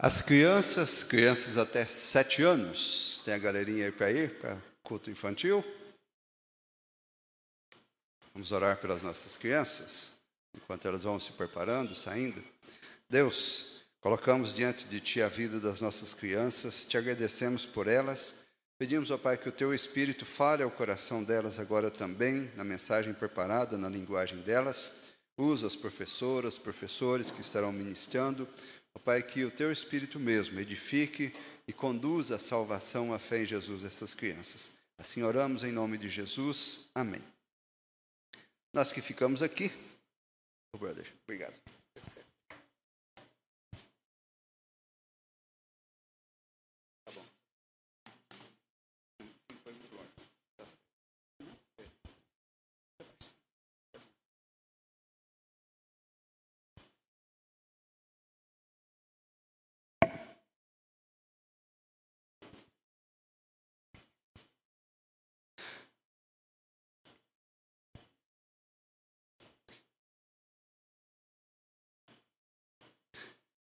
As crianças, crianças até sete anos, tem a galerinha aí para ir para culto infantil? Vamos orar pelas nossas crianças, enquanto elas vão se preparando, saindo. Deus, colocamos diante de Ti a vida das nossas crianças, te agradecemos por elas. Pedimos, ó Pai, que o Teu Espírito fale ao coração delas agora também, na mensagem preparada, na linguagem delas. Usa as professoras, professores que estarão ministrando Pai, que o teu Espírito mesmo edifique e conduza a salvação, a fé em Jesus essas crianças. Assim oramos em nome de Jesus. Amém. Nós que ficamos aqui. Oh, brother, obrigado.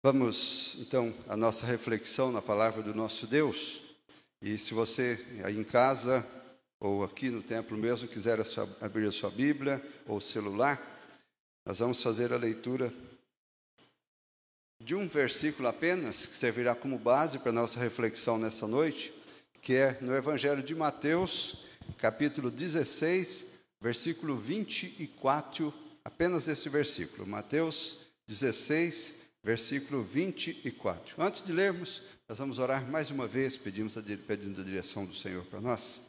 Vamos então à nossa reflexão na palavra do nosso Deus. E se você aí em casa ou aqui no templo mesmo quiser abrir a sua Bíblia ou celular, nós vamos fazer a leitura de um versículo apenas, que servirá como base para a nossa reflexão nessa noite, que é no Evangelho de Mateus, capítulo 16, versículo 24, apenas esse versículo. Mateus 16, versículo 24. Antes de lermos, nós vamos orar mais uma vez, pedimos a, pedindo a direção do Senhor para nós.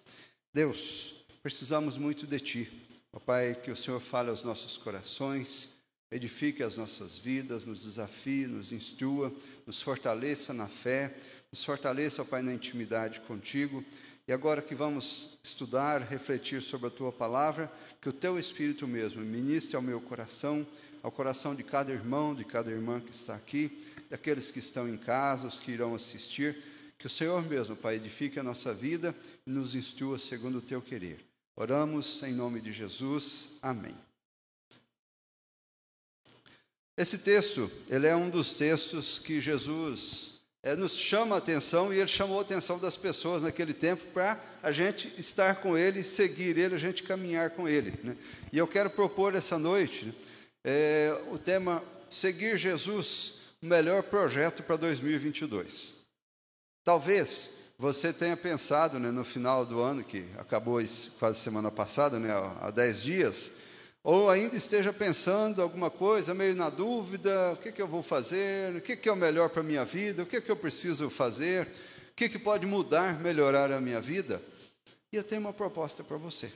Deus, precisamos muito de Ti. Ó Pai, que o Senhor fale aos nossos corações, edifique as nossas vidas, nos desafie, nos instrua, nos fortaleça na fé, nos fortaleça, ó Pai, na intimidade contigo. E agora que vamos estudar, refletir sobre a Tua palavra, que o Teu Espírito mesmo ministre ao meu coração, ao coração de cada irmão, de cada irmã que está aqui, daqueles que estão em casa, os que irão assistir. Que o Senhor mesmo, Pai, edifique a nossa vida e nos instrua segundo o teu querer. Oramos em nome de Jesus. Amém. Esse texto, ele é um dos textos que Jesus é, nos chama a atenção e ele chamou a atenção das pessoas naquele tempo para a gente estar com ele, seguir ele, a gente caminhar com ele. Né? E eu quero propor essa noite né, é, o tema Seguir Jesus, o melhor projeto para 2022. Talvez você tenha pensado né, no final do ano, que acabou quase semana passada, né, há 10 dias, ou ainda esteja pensando alguma coisa, meio na dúvida: o que, que eu vou fazer, o que, que é o melhor para a minha vida, o que, que eu preciso fazer, o que, que pode mudar, melhorar a minha vida. E eu tenho uma proposta para você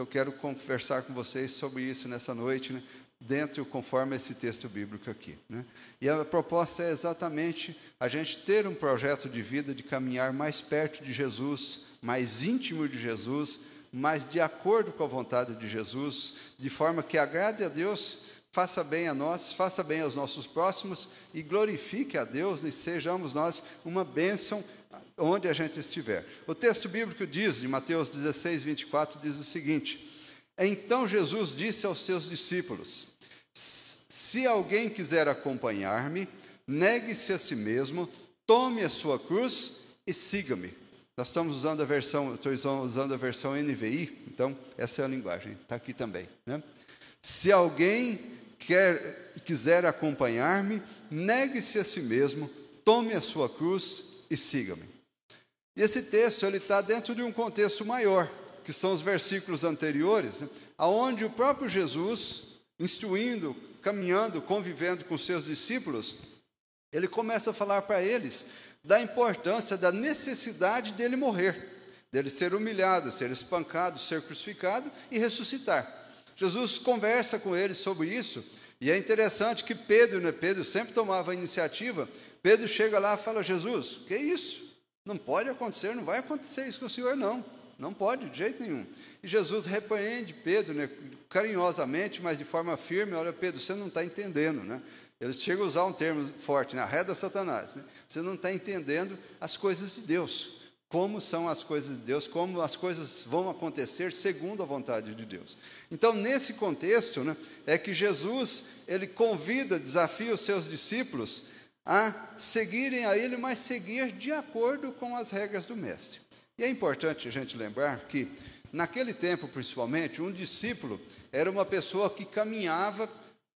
eu quero conversar com vocês sobre isso nessa noite, né? Dentro conforme esse texto bíblico aqui. Né? E a proposta é exatamente a gente ter um projeto de vida de caminhar mais perto de Jesus, mais íntimo de Jesus, mais de acordo com a vontade de Jesus, de forma que agrade a Deus, faça bem a nós, faça bem aos nossos próximos e glorifique a Deus e sejamos nós uma bênção onde a gente estiver. O texto bíblico diz, de Mateus 16, 24, diz o seguinte: Então Jesus disse aos seus discípulos: Se alguém quiser acompanhar-me, negue-se a si mesmo, tome a sua cruz e siga-me. Nós estamos usando a versão, estou usando a versão NVI, então essa é a linguagem, está aqui também. Né? Se alguém quer, quiser acompanhar-me, negue-se a si mesmo, tome a sua cruz e siga-me. Esse texto ele está dentro de um contexto maior, que são os versículos anteriores, aonde o próprio Jesus, instruindo, caminhando, convivendo com seus discípulos, ele começa a falar para eles da importância, da necessidade dele morrer, dele ser humilhado, ser espancado, ser crucificado e ressuscitar. Jesus conversa com eles sobre isso, e é interessante que Pedro, né, Pedro sempre tomava a iniciativa. Pedro chega lá e fala: Jesus, que isso? Não pode acontecer, não vai acontecer isso com o Senhor, não. Não pode, de jeito nenhum. E Jesus repreende Pedro né, carinhosamente, mas de forma firme: olha, Pedro, você não está entendendo, né? Ele chega a usar um termo forte, né? arreda Satanás. Né? Você não está entendendo as coisas de Deus, como são as coisas de Deus, como as coisas vão acontecer segundo a vontade de Deus. Então, nesse contexto, né, é que Jesus ele convida, desafia os seus discípulos a seguirem a ele, mas seguir de acordo com as regras do mestre. E é importante a gente lembrar que, naquele tempo principalmente, um discípulo era uma pessoa que caminhava,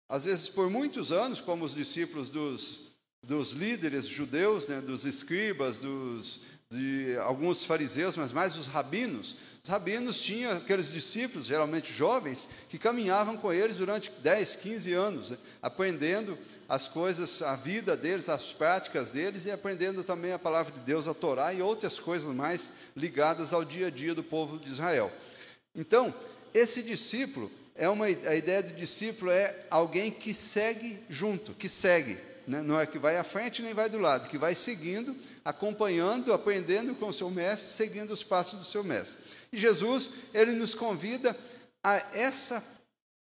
às vezes por muitos anos, como os discípulos dos, dos líderes judeus, né, dos escribas, dos, de alguns fariseus, mas mais os rabinos. Os rabinos tinham aqueles discípulos, geralmente jovens, que caminhavam com eles durante 10, 15 anos, né, aprendendo as coisas, a vida deles, as práticas deles e aprendendo também a palavra de Deus, a Torá e outras coisas mais ligadas ao dia a dia do povo de Israel. Então, esse discípulo é uma a ideia de discípulo é alguém que segue junto, que segue, né? não é que vai à frente nem vai do lado, que vai seguindo, acompanhando, aprendendo com o seu mestre, seguindo os passos do seu mestre. E Jesus, ele nos convida a essa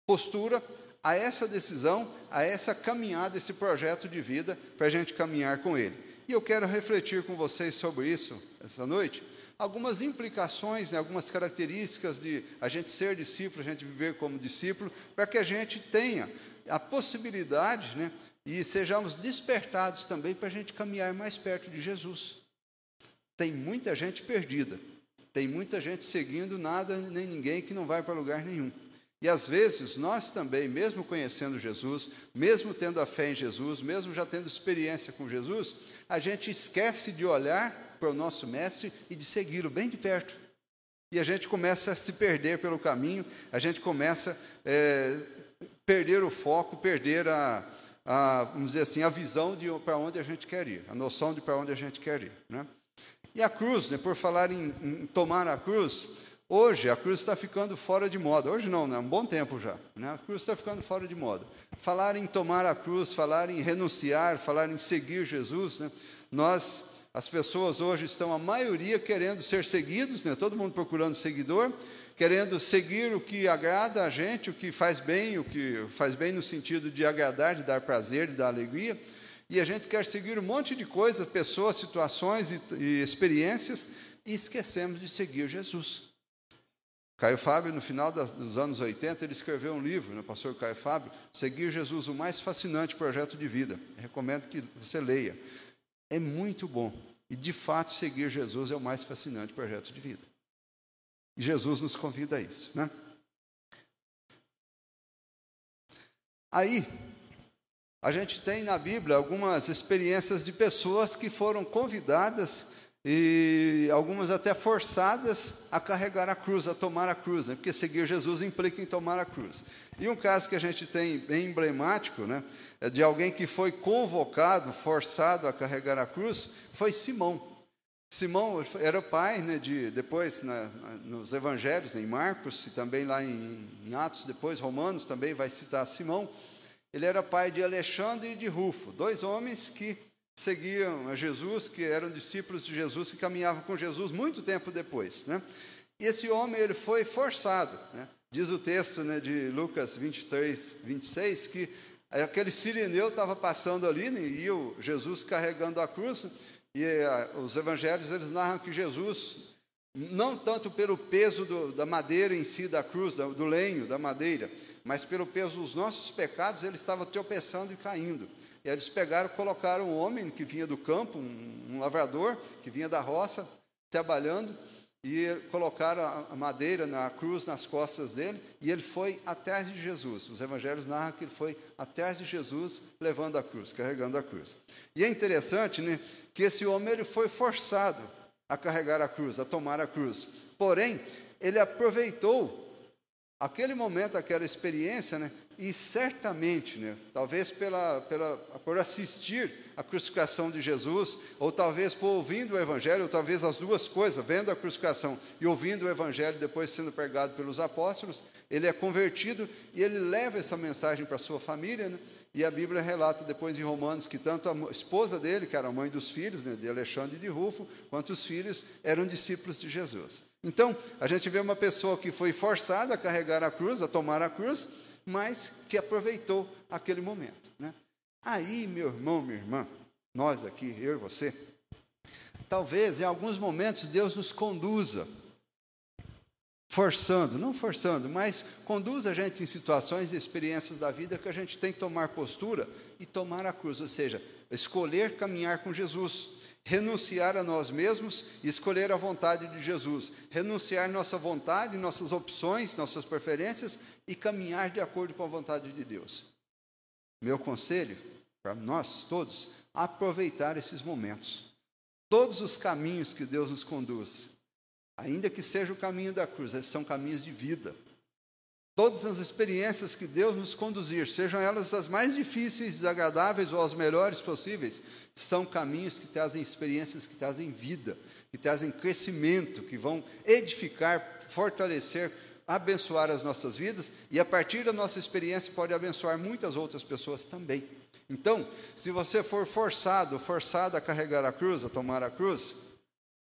postura, a essa decisão, a essa caminhada, esse projeto de vida para a gente caminhar com Ele. E eu quero refletir com vocês sobre isso essa noite, algumas implicações, né, algumas características de a gente ser discípulo, a gente viver como discípulo, para que a gente tenha a possibilidade, né, e sejamos despertados também para a gente caminhar mais perto de Jesus. Tem muita gente perdida, tem muita gente seguindo nada nem ninguém que não vai para lugar nenhum. E às vezes nós também, mesmo conhecendo Jesus, mesmo tendo a fé em Jesus, mesmo já tendo experiência com Jesus, a gente esquece de olhar para o nosso mestre e de segui-lo bem de perto. E a gente começa a se perder pelo caminho, a gente começa a é, perder o foco, perder a, a, vamos dizer assim, a visão de para onde a gente quer ir, a noção de para onde a gente quer ir. Né? E a cruz, né, por falar em, em tomar a cruz, Hoje a cruz está ficando fora de moda. Hoje não, né? um bom tempo já. Né? A cruz está ficando fora de moda. Falar em tomar a cruz, falar em renunciar, falar em seguir Jesus, né? nós, as pessoas hoje estão, a maioria, querendo ser seguidos, né? todo mundo procurando seguidor, querendo seguir o que agrada a gente, o que faz bem, o que faz bem no sentido de agradar, de dar prazer, de dar alegria. E a gente quer seguir um monte de coisas, pessoas, situações e, e experiências, e esquecemos de seguir Jesus. Caio Fábio, no final dos anos 80, ele escreveu um livro, né, pastor Caio Fábio, Seguir Jesus, o mais fascinante projeto de vida. Recomendo que você leia. É muito bom. E, de fato, seguir Jesus é o mais fascinante projeto de vida. E Jesus nos convida a isso. Né? Aí, a gente tem na Bíblia algumas experiências de pessoas que foram convidadas e algumas até forçadas a carregar a cruz, a tomar a cruz, né? porque seguir Jesus implica em tomar a cruz. E um caso que a gente tem bem emblemático, né, é de alguém que foi convocado, forçado a carregar a cruz, foi Simão. Simão era pai, né, de, depois nos evangelhos, em Marcos e também lá em, em Atos, depois Romanos também vai citar Simão. Ele era pai de Alexandre e de Rufo, dois homens que seguiam a Jesus, que eram discípulos de Jesus, que caminhavam com Jesus muito tempo depois. Né? E esse homem ele foi forçado. Né? Diz o texto né, de Lucas 23, 26, que aquele sirineu estava passando ali né, e o Jesus carregando a cruz, e a, os evangelhos eles narram que Jesus, não tanto pelo peso do, da madeira em si, da cruz, do lenho, da madeira, mas pelo peso dos nossos pecados, ele estava tropeçando e caindo. E eles pegaram, colocaram um homem que vinha do campo, um, um lavrador, que vinha da roça, trabalhando, e colocaram a madeira na cruz nas costas dele, e ele foi atrás de Jesus. Os evangelhos narram que ele foi atrás de Jesus, levando a cruz, carregando a cruz. E é interessante né, que esse homem ele foi forçado a carregar a cruz, a tomar a cruz. Porém, ele aproveitou aquele momento, aquela experiência, né, e certamente, né, talvez pela, pela, por assistir à crucificação de Jesus, ou talvez por ouvindo o Evangelho, ou talvez as duas coisas, vendo a crucificação e ouvindo o Evangelho, depois sendo pregado pelos apóstolos, ele é convertido e ele leva essa mensagem para sua família, né, e a Bíblia relata depois em Romanos que tanto a esposa dele, que era a mãe dos filhos, né, de Alexandre e de Rufo, quanto os filhos eram discípulos de Jesus. Então, a gente vê uma pessoa que foi forçada a carregar a cruz, a tomar a cruz, mas que aproveitou aquele momento. Né? Aí, meu irmão, minha irmã, nós aqui, eu e você, talvez em alguns momentos Deus nos conduza, forçando, não forçando, mas conduz a gente em situações e experiências da vida que a gente tem que tomar postura e tomar a cruz, ou seja, escolher caminhar com Jesus, renunciar a nós mesmos e escolher a vontade de Jesus, renunciar nossa vontade, nossas opções, nossas preferências e caminhar de acordo com a vontade de Deus. Meu conselho para nós todos, aproveitar esses momentos. Todos os caminhos que Deus nos conduz, ainda que seja o caminho da cruz, são caminhos de vida. Todas as experiências que Deus nos conduzir, sejam elas as mais difíceis, desagradáveis ou as melhores possíveis, são caminhos que trazem experiências que trazem vida, que trazem crescimento, que vão edificar, fortalecer, abençoar as nossas vidas e a partir da nossa experiência pode abençoar muitas outras pessoas também. Então, se você for forçado, forçado a carregar a cruz, a tomar a cruz,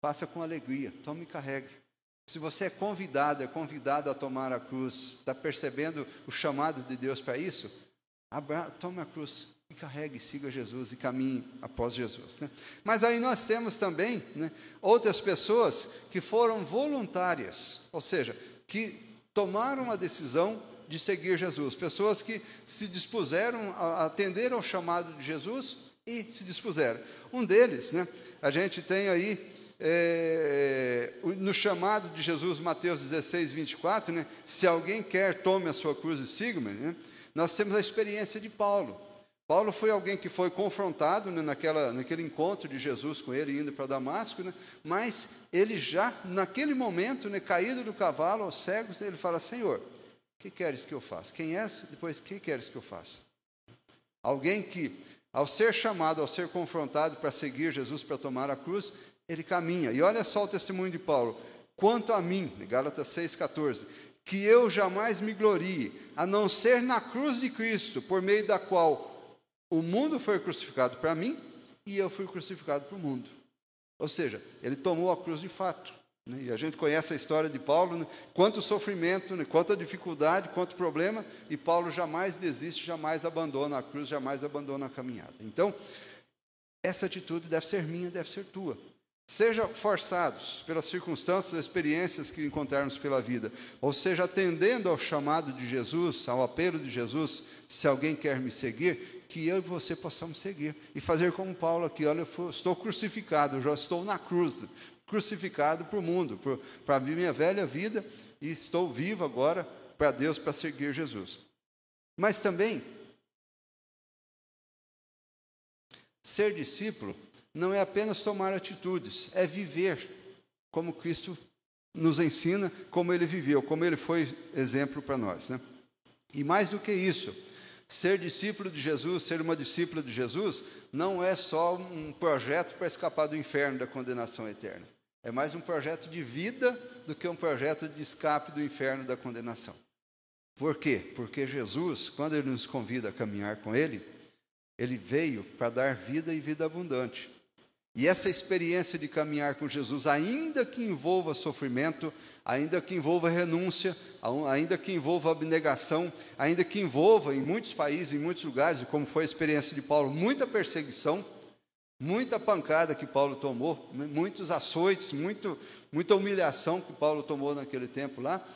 faça com alegria, tome e carregue. Se você é convidado, é convidado a tomar a cruz, está percebendo o chamado de Deus para isso? Abra, tome a cruz e carregue, siga Jesus e caminhe após Jesus. Né? Mas aí nós temos também né, outras pessoas que foram voluntárias, ou seja, que tomaram a decisão de seguir Jesus, pessoas que se dispuseram a atender ao chamado de Jesus e se dispuseram. Um deles, né, a gente tem aí é, no chamado de Jesus, Mateus 16, 24, né, se alguém quer, tome a sua cruz e siga-me, né, nós temos a experiência de Paulo. Paulo foi alguém que foi confrontado né, naquela, naquele encontro de Jesus com ele indo para Damasco, né, mas ele já, naquele momento, né, caído do cavalo, aos cegos, ele fala: Senhor, o que queres que eu faça? Quem és? Depois, o que queres que eu faça? Alguém que, ao ser chamado, ao ser confrontado para seguir Jesus, para tomar a cruz, ele caminha. E olha só o testemunho de Paulo. Quanto a mim, Gálatas 6,14, que eu jamais me glorie, a não ser na cruz de Cristo, por meio da qual o mundo foi crucificado para mim e eu fui crucificado para o mundo. Ou seja, ele tomou a cruz de fato. Né? E a gente conhece a história de Paulo, né? quanto sofrimento, né? quanta dificuldade, quanto problema, e Paulo jamais desiste, jamais abandona a cruz, jamais abandona a caminhada. Então, essa atitude deve ser minha, deve ser tua. Seja forçados pelas circunstâncias, experiências que encontrarmos pela vida, ou seja, atendendo ao chamado de Jesus, ao apelo de Jesus, se alguém quer me seguir, que eu e você possamos seguir e fazer como Paulo aqui: olha, eu estou crucificado, já estou na cruz, crucificado para o mundo, para a minha velha vida, e estou vivo agora para Deus, para seguir Jesus. Mas também, ser discípulo não é apenas tomar atitudes, é viver como Cristo nos ensina, como ele viveu, como ele foi exemplo para nós. Né? E mais do que isso, ser discípulo de Jesus, ser uma discípula de Jesus, não é só um projeto para escapar do inferno, da condenação eterna. É mais um projeto de vida do que um projeto de escape do inferno, da condenação. Por quê? Porque Jesus, quando ele nos convida a caminhar com ele, ele veio para dar vida e vida abundante. E essa experiência de caminhar com Jesus, ainda que envolva sofrimento, ainda que envolva renúncia, ainda que envolva abnegação, ainda que envolva em muitos países, em muitos lugares, como foi a experiência de Paulo, muita perseguição, muita pancada que Paulo tomou, muitos açoites, muito, muita humilhação que Paulo tomou naquele tempo lá,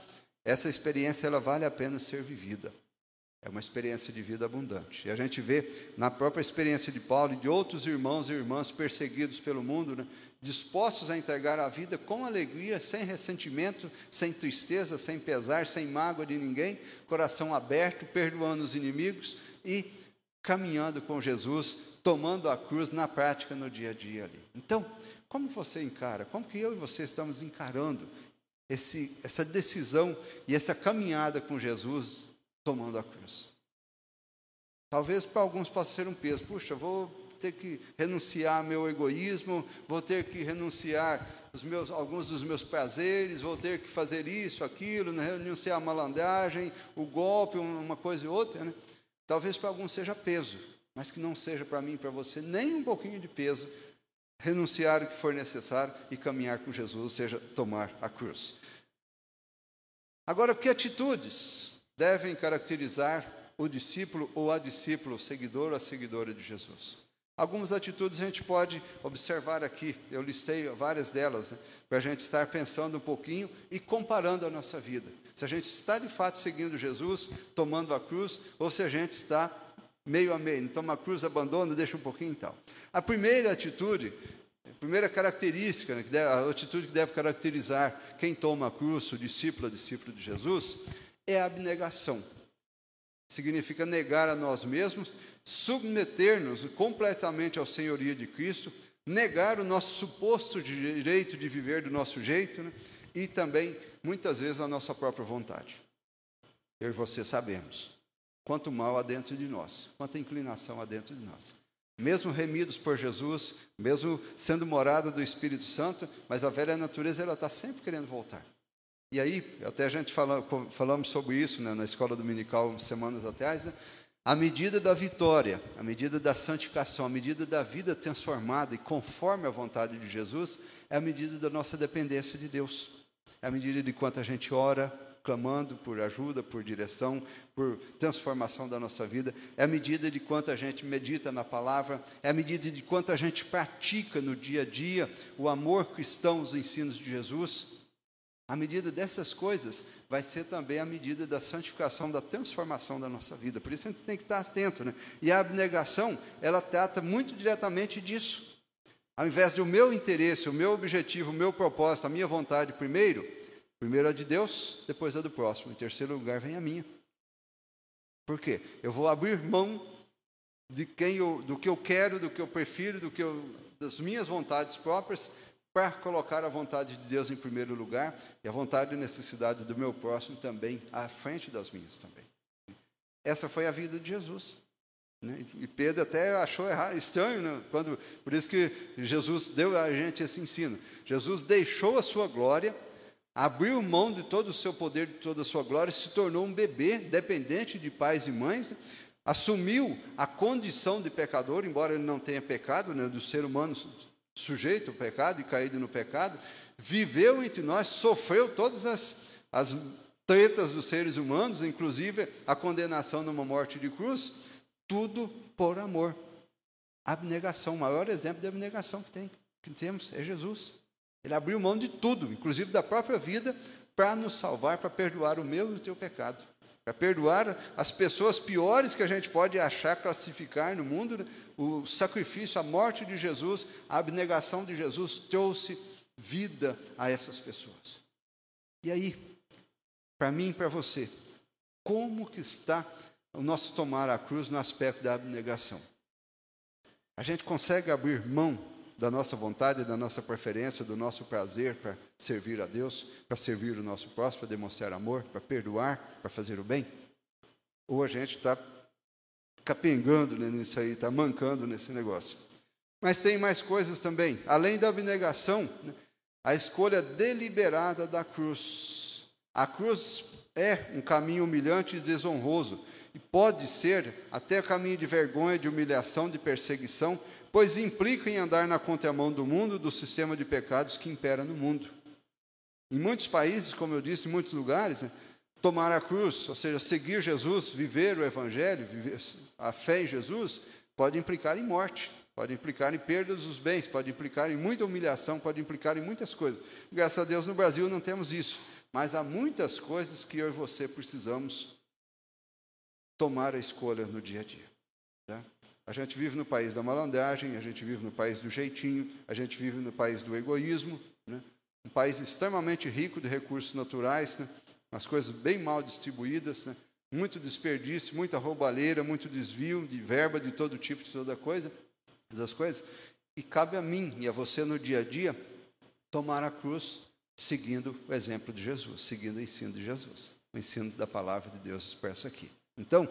essa experiência ela vale a pena ser vivida. É uma experiência de vida abundante. E a gente vê na própria experiência de Paulo e de outros irmãos e irmãs perseguidos pelo mundo, né, dispostos a entregar a vida com alegria, sem ressentimento, sem tristeza, sem pesar, sem mágoa de ninguém, coração aberto, perdoando os inimigos e caminhando com Jesus, tomando a cruz na prática no dia a dia ali. Então, como você encara? Como que eu e você estamos encarando esse, essa decisão e essa caminhada com Jesus tomando a cruz. Talvez para alguns possa ser um peso. Puxa, vou ter que renunciar ao meu egoísmo, vou ter que renunciar os meus, alguns dos meus prazeres, vou ter que fazer isso, aquilo, né? renunciar à malandragem, o golpe, uma coisa e outra. Né? Talvez para alguns seja peso, mas que não seja para mim e para você nem um pouquinho de peso. Renunciar o que for necessário e caminhar com Jesus, ou seja, tomar a cruz. Agora, que atitudes devem caracterizar o discípulo ou a discípulo, o seguidor ou a seguidora de Jesus. Algumas atitudes a gente pode observar aqui, eu listei várias delas, né, para a gente estar pensando um pouquinho e comparando a nossa vida. Se a gente está de fato seguindo Jesus, tomando a cruz, ou se a gente está meio a meio, não toma a cruz, abandona, deixa um pouquinho e tal. A primeira atitude, a primeira característica, né, a atitude que deve caracterizar quem toma a cruz, o discípulo, a discípulo de Jesus, é abnegação. Significa negar a nós mesmos, submeter-nos completamente ao senhorio de Cristo, negar o nosso suposto direito de viver do nosso jeito né? e também, muitas vezes, a nossa própria vontade. Eu e você sabemos quanto mal há dentro de nós, quanta inclinação há dentro de nós. Mesmo remidos por Jesus, mesmo sendo morada do Espírito Santo, mas a velha natureza ela está sempre querendo voltar. E aí, até a gente fala, falamos sobre isso né, na escola dominical semanas atrás, né? A medida da vitória, a medida da santificação, a medida da vida transformada e conforme a vontade de Jesus, é a medida da nossa dependência de Deus. É a medida de quanto a gente ora, clamando por ajuda, por direção, por transformação da nossa vida. É a medida de quanto a gente medita na palavra, é a medida de quanto a gente pratica no dia a dia o amor cristão, os ensinos de Jesus. A medida dessas coisas vai ser também a medida da santificação, da transformação da nossa vida. Por isso a gente tem que estar atento. Né? E a abnegação, ela trata muito diretamente disso. Ao invés de o meu interesse, o meu objetivo, o meu propósito, a minha vontade primeiro, primeiro a de Deus, depois a do próximo. Em terceiro lugar vem a minha. Por quê? Eu vou abrir mão de quem eu, do que eu quero, do que eu prefiro, do que eu, das minhas vontades próprias, para colocar a vontade de Deus em primeiro lugar e a vontade e necessidade do meu próximo também à frente das minhas também. Essa foi a vida de Jesus. Né? E Pedro até achou errado, estranho, né? quando, por isso que Jesus deu a gente esse ensino. Jesus deixou a sua glória, abriu mão de todo o seu poder, de toda a sua glória, se tornou um bebê dependente de pais e mães, assumiu a condição de pecador, embora ele não tenha pecado, né, do ser humano sujeito ao pecado e caído no pecado, viveu entre nós, sofreu todas as, as tretas dos seres humanos, inclusive a condenação numa morte de cruz, tudo por amor. Abnegação, o maior exemplo de abnegação que, tem, que temos é Jesus. Ele abriu mão de tudo, inclusive da própria vida, para nos salvar, para perdoar o meu e o teu pecado para perdoar as pessoas piores que a gente pode achar, classificar no mundo. Né? O sacrifício, a morte de Jesus, a abnegação de Jesus trouxe vida a essas pessoas. E aí, para mim e para você, como que está o nosso tomar a cruz no aspecto da abnegação? A gente consegue abrir mão da nossa vontade, da nossa preferência, do nosso prazer para servir a Deus, para servir o nosso próximo, para demonstrar amor, para perdoar, para fazer o bem? Ou a gente está capengando né, nisso aí, está mancando nesse negócio? Mas tem mais coisas também. Além da abnegação, né, a escolha deliberada da cruz. A cruz é um caminho humilhante e desonroso, e pode ser até caminho de vergonha, de humilhação, de perseguição, pois implica em andar na contramão do mundo, do sistema de pecados que impera no mundo. Em muitos países, como eu disse, em muitos lugares, né, tomar a cruz, ou seja, seguir Jesus, viver o Evangelho, viver a fé em Jesus, pode implicar em morte, pode implicar em perda dos bens, pode implicar em muita humilhação, pode implicar em muitas coisas. Graças a Deus no Brasil não temos isso, mas há muitas coisas que eu e você precisamos tomar a escolha no dia a dia. A gente vive no país da malandragem, a gente vive no país do jeitinho, a gente vive no país do egoísmo, né? um país extremamente rico de recursos naturais, né? umas coisas bem mal distribuídas, né? muito desperdício, muita roubalheira, muito desvio de verba de todo tipo, de toda coisa, das coisas. E cabe a mim e a você no dia a dia tomar a cruz seguindo o exemplo de Jesus, seguindo o ensino de Jesus, o ensino da palavra de Deus expresso aqui. Então,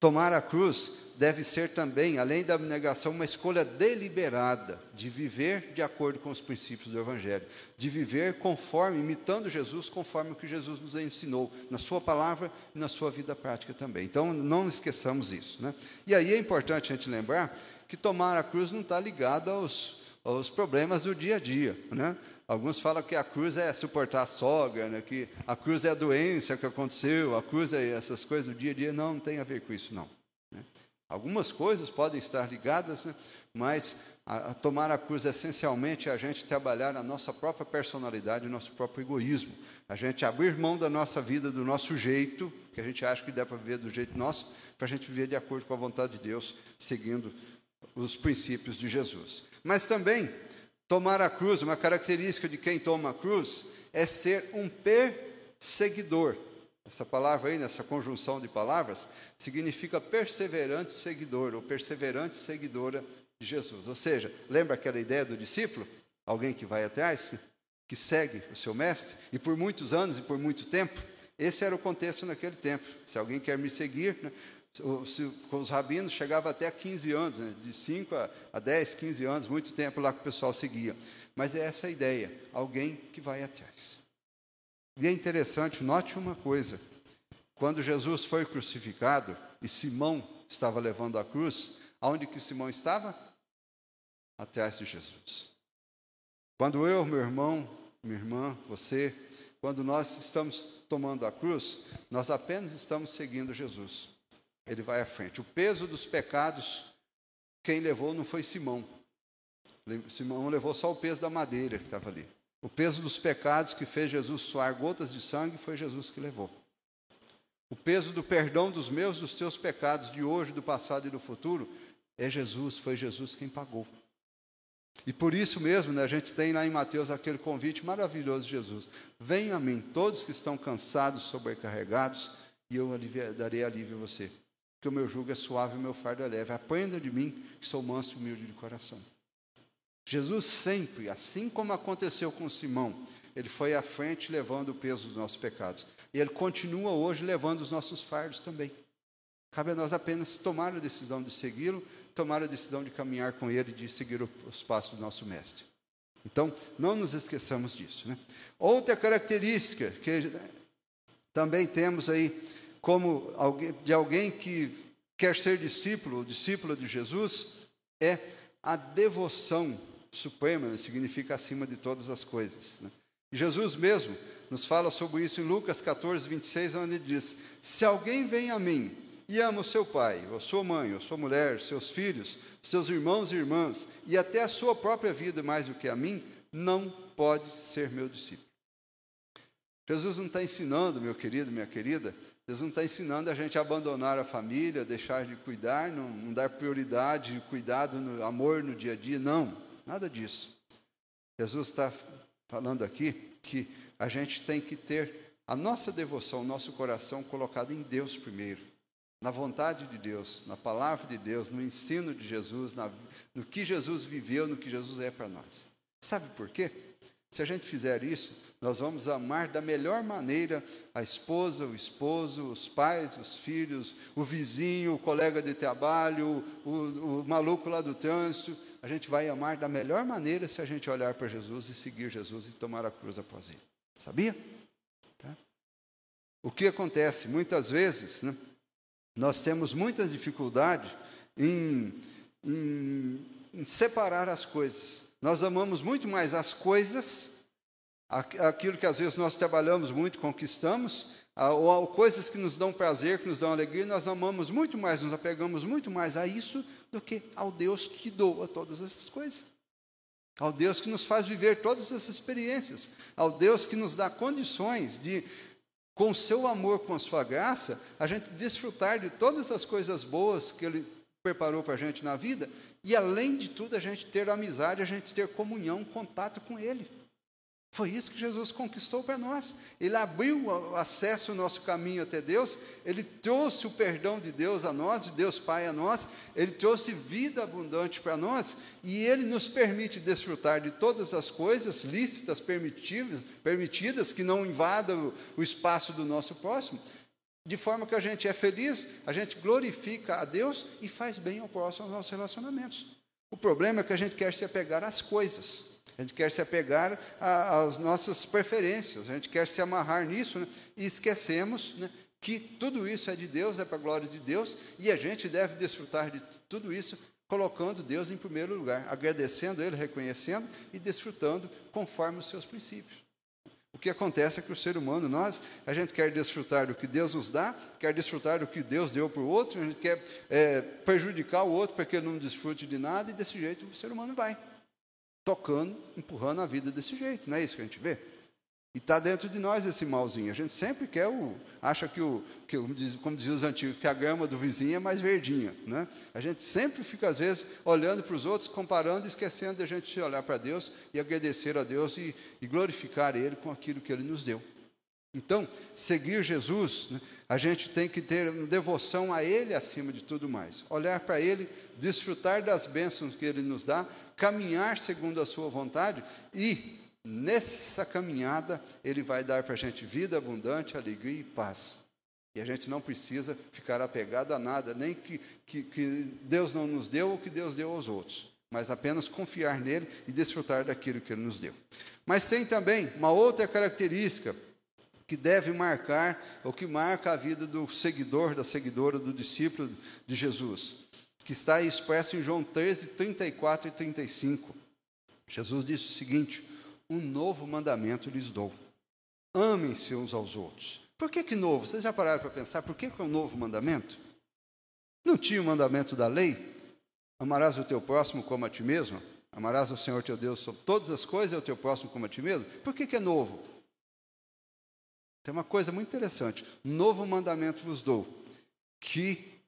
Tomar a cruz deve ser também, além da abnegação, uma escolha deliberada de viver de acordo com os princípios do Evangelho, de viver conforme, imitando Jesus, conforme o que Jesus nos ensinou, na Sua palavra e na sua vida prática também. Então, não esqueçamos isso. Né? E aí é importante a gente lembrar que tomar a cruz não está ligado aos, aos problemas do dia a dia. Né? Alguns falam que a cruz é suportar a sogra, né? que a cruz é a doença que aconteceu, a cruz é essas coisas do dia a dia. Não, não tem a ver com isso, não. Né? Algumas coisas podem estar ligadas, né? mas a, a tomar a cruz essencialmente é a gente trabalhar na nossa própria personalidade, nosso próprio egoísmo. A gente abrir mão da nossa vida, do nosso jeito, que a gente acha que dá para viver do jeito nosso, para a gente viver de acordo com a vontade de Deus, seguindo os princípios de Jesus. Mas também, tomar a cruz, uma característica de quem toma a cruz, é ser um perseguidor. Essa palavra aí, nessa conjunção de palavras, significa perseverante seguidor, ou perseverante seguidora de Jesus. Ou seja, lembra aquela ideia do discípulo? Alguém que vai atrás, que segue o seu mestre, e por muitos anos e por muito tempo, esse era o contexto naquele tempo. Se alguém quer me seguir, né, com os rabinos chegava até 15 anos, né, de 5 a 10, 15 anos, muito tempo lá que o pessoal seguia. Mas é essa a ideia, alguém que vai atrás. E é interessante, note uma coisa: quando Jesus foi crucificado e Simão estava levando a cruz, aonde que Simão estava? Atrás de Jesus. Quando eu, meu irmão, minha irmã, você, quando nós estamos tomando a cruz, nós apenas estamos seguindo Jesus. Ele vai à frente. O peso dos pecados, quem levou não foi Simão. Simão levou só o peso da madeira que estava ali. O peso dos pecados que fez Jesus suar gotas de sangue foi Jesus que levou. O peso do perdão dos meus, dos teus pecados de hoje, do passado e do futuro é Jesus, foi Jesus quem pagou. E por isso mesmo, né, a gente tem lá em Mateus aquele convite maravilhoso de Jesus: Venham a mim, todos que estão cansados, sobrecarregados, e eu darei alívio a você. Porque o meu jugo é suave e o meu fardo é leve. Aprenda de mim, que sou manso e humilde de coração. Jesus sempre, assim como aconteceu com Simão, ele foi à frente levando o peso dos nossos pecados. E ele continua hoje levando os nossos fardos também. Cabe a nós apenas tomar a decisão de segui-lo, tomar a decisão de caminhar com ele, de seguir os passos do nosso mestre. Então, não nos esqueçamos disso. Né? Outra característica que também temos aí, como de alguém que quer ser discípulo, discípula de Jesus, é a devoção suprema, né? significa acima de todas as coisas. Né? Jesus mesmo nos fala sobre isso em Lucas 14, 26, onde ele diz: Se alguém vem a mim e ama o seu pai, ou sua mãe, ou sua mulher, seus filhos, seus irmãos e irmãs, e até a sua própria vida mais do que a mim, não pode ser meu discípulo. Jesus não está ensinando, meu querido, minha querida, Jesus não está ensinando a gente a abandonar a família, deixar de cuidar, não, não dar prioridade, cuidado, no, amor no dia a dia, não, nada disso. Jesus está falando aqui que a gente tem que ter a nossa devoção, o nosso coração colocado em Deus primeiro na vontade de Deus, na palavra de Deus, no ensino de Jesus, na, no que Jesus viveu, no que Jesus é para nós. Sabe por quê? Se a gente fizer isso, nós vamos amar da melhor maneira a esposa, o esposo, os pais, os filhos, o vizinho, o colega de trabalho, o, o maluco lá do trânsito. A gente vai amar da melhor maneira se a gente olhar para Jesus e seguir Jesus e tomar a cruz após ele. Sabia? Tá? O que acontece? Muitas vezes, né? Nós temos muita dificuldade em, em, em separar as coisas. Nós amamos muito mais as coisas, aquilo que às vezes nós trabalhamos muito, conquistamos, ou coisas que nos dão prazer, que nos dão alegria, nós amamos muito mais, nos apegamos muito mais a isso do que ao Deus que doa todas essas coisas. Ao Deus que nos faz viver todas essas experiências, ao Deus que nos dá condições de com seu amor, com a sua graça, a gente desfrutar de todas as coisas boas que Ele preparou para a gente na vida, e além de tudo, a gente ter amizade, a gente ter comunhão, contato com Ele. Foi isso que Jesus conquistou para nós. Ele abriu o acesso ao nosso caminho até Deus, ele trouxe o perdão de Deus a nós, de Deus Pai a nós, ele trouxe vida abundante para nós e ele nos permite desfrutar de todas as coisas lícitas, permitidas, permitidas que não invadam o espaço do nosso próximo, de forma que a gente é feliz, a gente glorifica a Deus e faz bem ao próximo aos nossos relacionamentos. O problema é que a gente quer se apegar às coisas. A gente quer se apegar às nossas preferências, a gente quer se amarrar nisso né? e esquecemos né, que tudo isso é de Deus, é para a glória de Deus, e a gente deve desfrutar de tudo isso colocando Deus em primeiro lugar, agradecendo Ele, reconhecendo e desfrutando conforme os seus princípios. O que acontece é que o ser humano, nós, a gente quer desfrutar do que Deus nos dá, quer desfrutar do que Deus deu para o outro, a gente quer é, prejudicar o outro para que ele não desfrute de nada, e desse jeito o ser humano vai tocando, empurrando a vida desse jeito, não é isso que a gente vê? E está dentro de nós esse malzinho. A gente sempre quer o. acha que, o, que como diziam os antigos, que a grama do vizinho é mais verdinha. Né? A gente sempre fica, às vezes, olhando para os outros, comparando, esquecendo de a gente olhar para Deus e agradecer a Deus e, e, glorificar Ele com aquilo que Ele nos deu. Então, seguir Jesus, né, a gente tem que ter devoção a Ele acima de tudo mais. Olhar para Ele, desfrutar das bênçãos que Ele nos dá, caminhar segundo a Sua vontade e nessa caminhada, Ele vai dar para a gente vida abundante, alegria e paz. E a gente não precisa ficar apegado a nada, nem que, que, que Deus não nos deu ou que Deus deu aos outros, mas apenas confiar nele e desfrutar daquilo que Ele nos deu. Mas tem também uma outra característica que deve marcar, ou que marca a vida do seguidor, da seguidora, do discípulo de Jesus, que está expresso em João 13, 34 e 35. Jesus disse o seguinte: um novo mandamento lhes dou. Amem-se uns aos outros. Por que, que novo? Vocês já pararam para pensar por que, que é um novo mandamento? Não tinha o mandamento da lei? Amarás o teu próximo como a ti mesmo? Amarás o Senhor teu Deus sobre todas as coisas e o teu próximo como a ti mesmo? Por que, que é novo? Tem uma coisa muito interessante. Novo mandamento vos dou, que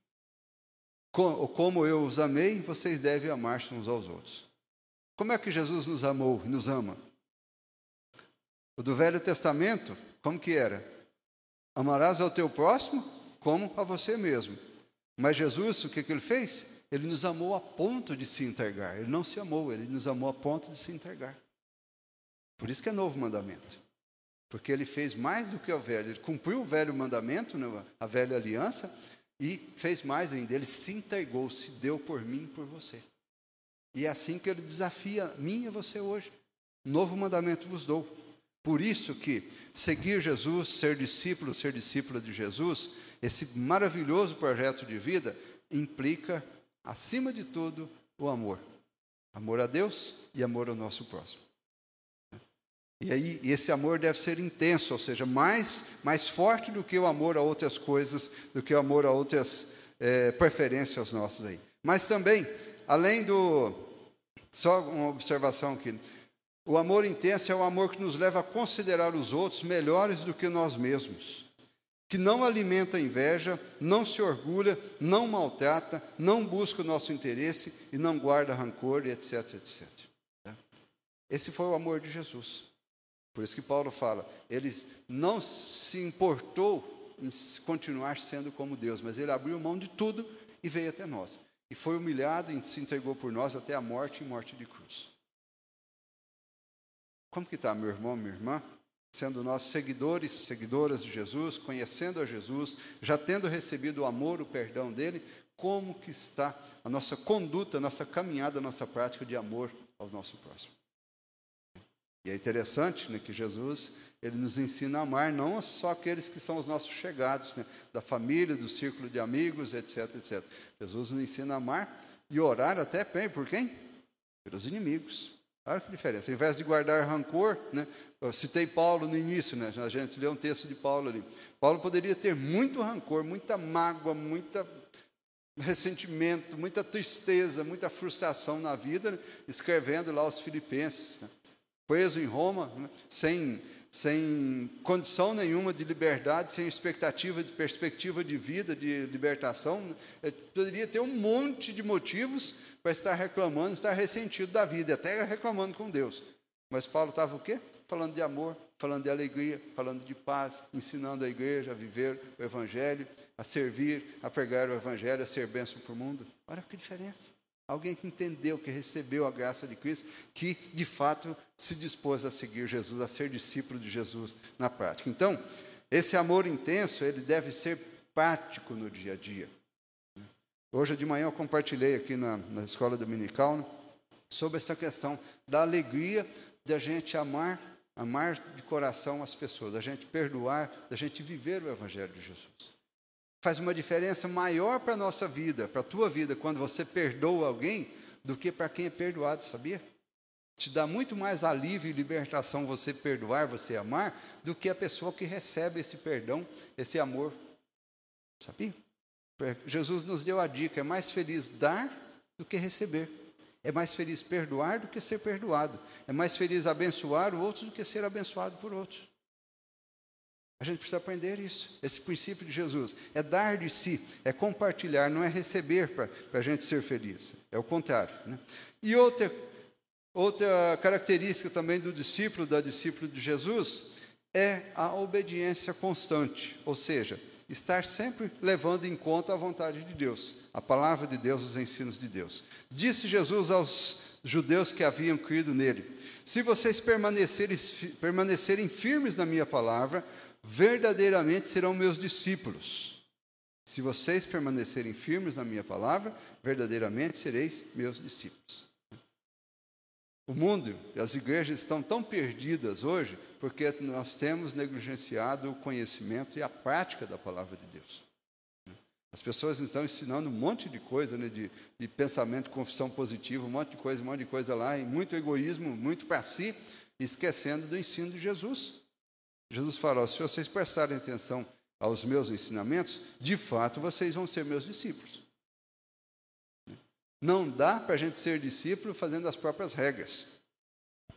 como eu os amei, vocês devem amar-se uns aos outros. Como é que Jesus nos amou e nos ama? O do Velho Testamento, como que era? Amarás ao teu próximo como a você mesmo. Mas Jesus, o que, que ele fez? Ele nos amou a ponto de se entregar. Ele não se amou, ele nos amou a ponto de se entregar. Por isso que é novo mandamento. Porque ele fez mais do que o velho. Ele cumpriu o velho mandamento, né, a velha aliança, e fez mais ainda. Ele se entregou, se deu por mim e por você. E é assim que ele desafia mim e você hoje. Novo mandamento vos dou. Por isso que seguir Jesus, ser discípulo, ser discípula de Jesus, esse maravilhoso projeto de vida implica, acima de tudo, o amor. Amor a Deus e amor ao nosso próximo. E aí, esse amor deve ser intenso, ou seja, mais, mais forte do que o amor a outras coisas, do que o amor a outras é, preferências nossas aí. Mas também, além do. Só uma observação aqui. O amor intenso é o amor que nos leva a considerar os outros melhores do que nós mesmos, que não alimenta inveja, não se orgulha, não maltrata, não busca o nosso interesse e não guarda rancor, etc, etc. Esse foi o amor de Jesus. Por isso que Paulo fala, ele não se importou em continuar sendo como Deus, mas ele abriu mão de tudo e veio até nós. E foi humilhado e se entregou por nós até a morte e morte de cruz. Como que está, meu irmão, minha irmã? Sendo nós seguidores, seguidoras de Jesus, conhecendo a Jesus, já tendo recebido o amor, o perdão dele, como que está a nossa conduta, a nossa caminhada, a nossa prática de amor ao nosso próximo? E é interessante né, que Jesus ele nos ensina a amar não só aqueles que são os nossos chegados, né, da família, do círculo de amigos, etc, etc. Jesus nos ensina a amar e orar até bem por quem? Pelos inimigos. Olha que diferença. Ao invés de guardar rancor, né, eu citei Paulo no início, né, a gente leu um texto de Paulo ali. Paulo poderia ter muito rancor, muita mágoa, muita ressentimento, muita tristeza, muita frustração na vida, né, escrevendo lá aos Filipenses, né, preso em Roma, né, sem, sem condição nenhuma de liberdade, sem expectativa de perspectiva de vida, de libertação. Né, poderia ter um monte de motivos para estar reclamando, estar ressentido da vida, até reclamando com Deus. Mas Paulo estava o quê? Falando de amor, falando de alegria, falando de paz, ensinando a igreja a viver o Evangelho, a servir, a pregar o Evangelho, a ser bênção para o mundo. Olha que diferença. Alguém que entendeu, que recebeu a graça de Cristo, que de fato se dispôs a seguir Jesus, a ser discípulo de Jesus na prática. Então, esse amor intenso, ele deve ser prático no dia a dia. Hoje de manhã eu compartilhei aqui na, na escola dominical né, sobre essa questão da alegria de a gente amar, amar de coração as pessoas, da gente perdoar, da gente viver o Evangelho de Jesus. Faz uma diferença maior para a nossa vida, para a tua vida, quando você perdoa alguém, do que para quem é perdoado, sabia? Te dá muito mais alívio e libertação você perdoar, você amar, do que a pessoa que recebe esse perdão, esse amor. Sabia? Jesus nos deu a dica: é mais feliz dar do que receber. É mais feliz perdoar do que ser perdoado. É mais feliz abençoar o outro do que ser abençoado por outros. A gente precisa aprender isso, esse princípio de Jesus. É dar de si, é compartilhar, não é receber para a gente ser feliz. É o contrário. Né? E outra, outra característica também do discípulo, da discípula de Jesus, é a obediência constante, ou seja, estar sempre levando em conta a vontade de Deus, a palavra de Deus, os ensinos de Deus. Disse Jesus aos judeus que haviam crido nele: Se vocês permanecerem, permanecerem firmes na minha palavra, verdadeiramente serão meus discípulos. Se vocês permanecerem firmes na minha palavra, verdadeiramente sereis meus discípulos. O mundo e as igrejas estão tão perdidas hoje porque nós temos negligenciado o conhecimento e a prática da palavra de Deus. As pessoas estão ensinando um monte de coisa, né, de, de pensamento, confissão positiva, um monte de coisa, um monte de coisa lá, e muito egoísmo, muito para si, esquecendo do ensino de Jesus. Jesus falou: se vocês prestarem atenção aos meus ensinamentos, de fato vocês vão ser meus discípulos. Não dá para a gente ser discípulo fazendo as próprias regras,